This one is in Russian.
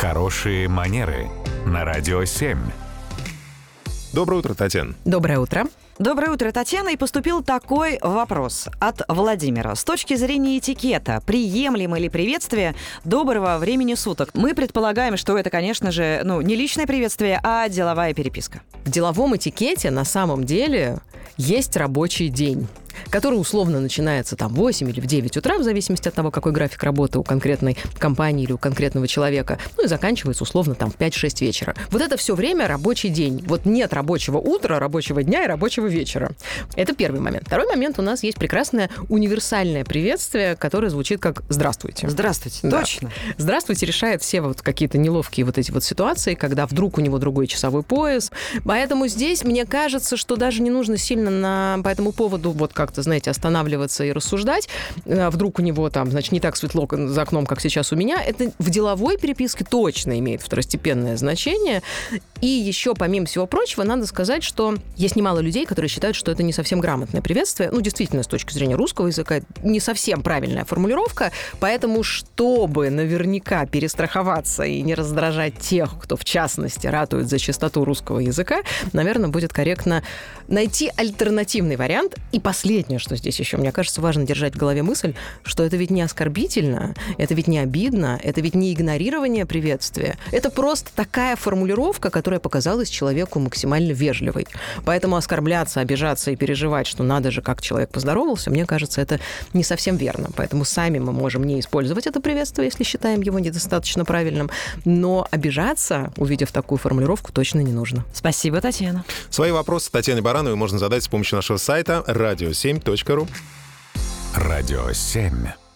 Хорошие манеры на радио 7. Доброе утро, Татьяна. Доброе утро. Доброе утро, Татьяна. И поступил такой вопрос от Владимира. С точки зрения этикета, приемлемо ли приветствие доброго времени суток? Мы предполагаем, что это, конечно же, ну, не личное приветствие, а деловая переписка. В деловом этикете на самом деле есть рабочий день который условно начинается там в 8 или в 9 утра, в зависимости от того, какой график работы у конкретной компании или у конкретного человека, ну и заканчивается условно там в 5-6 вечера. Вот это все время рабочий день. Вот нет рабочего утра, рабочего дня и рабочего вечера. Это первый момент. Второй момент у нас есть прекрасное универсальное приветствие, которое звучит как «Здравствуйте». Здравствуйте, Да. точно. Здравствуйте решает все вот какие-то неловкие вот эти вот ситуации, когда вдруг у него другой часовой пояс. Поэтому здесь мне кажется, что даже не нужно сильно на, по этому поводу вот как-то, знаете, останавливаться и рассуждать. А Вдруг у него там, значит, не так светло за окном, как сейчас у меня. Это в деловой переписке точно имеет второстепенное значение. И еще, помимо всего прочего, надо сказать, что есть немало людей, которые считают, что это не совсем грамотное приветствие. Ну, действительно, с точки зрения русского языка, не совсем правильная формулировка. Поэтому, чтобы наверняка перестраховаться и не раздражать тех, кто, в частности, ратует за чистоту русского языка, наверное, будет корректно найти альтернативный вариант. И последнее, что здесь еще, мне кажется, важно держать в голове мысль, что это ведь не оскорбительно, это ведь не обидно, это ведь не игнорирование приветствия. Это просто такая формулировка, которая показалась человеку максимально вежливой. Поэтому оскорбляться, обижаться и переживать, что надо же, как человек поздоровался, мне кажется, это не совсем верно. Поэтому сами мы можем не использовать это приветствие, если считаем его недостаточно правильным. Но обижаться, увидев такую формулировку, точно не нужно. Спасибо, Татьяна. Свои вопросы Татьяне Барановой можно задать с помощью нашего сайта radio7.ru. Радио 7.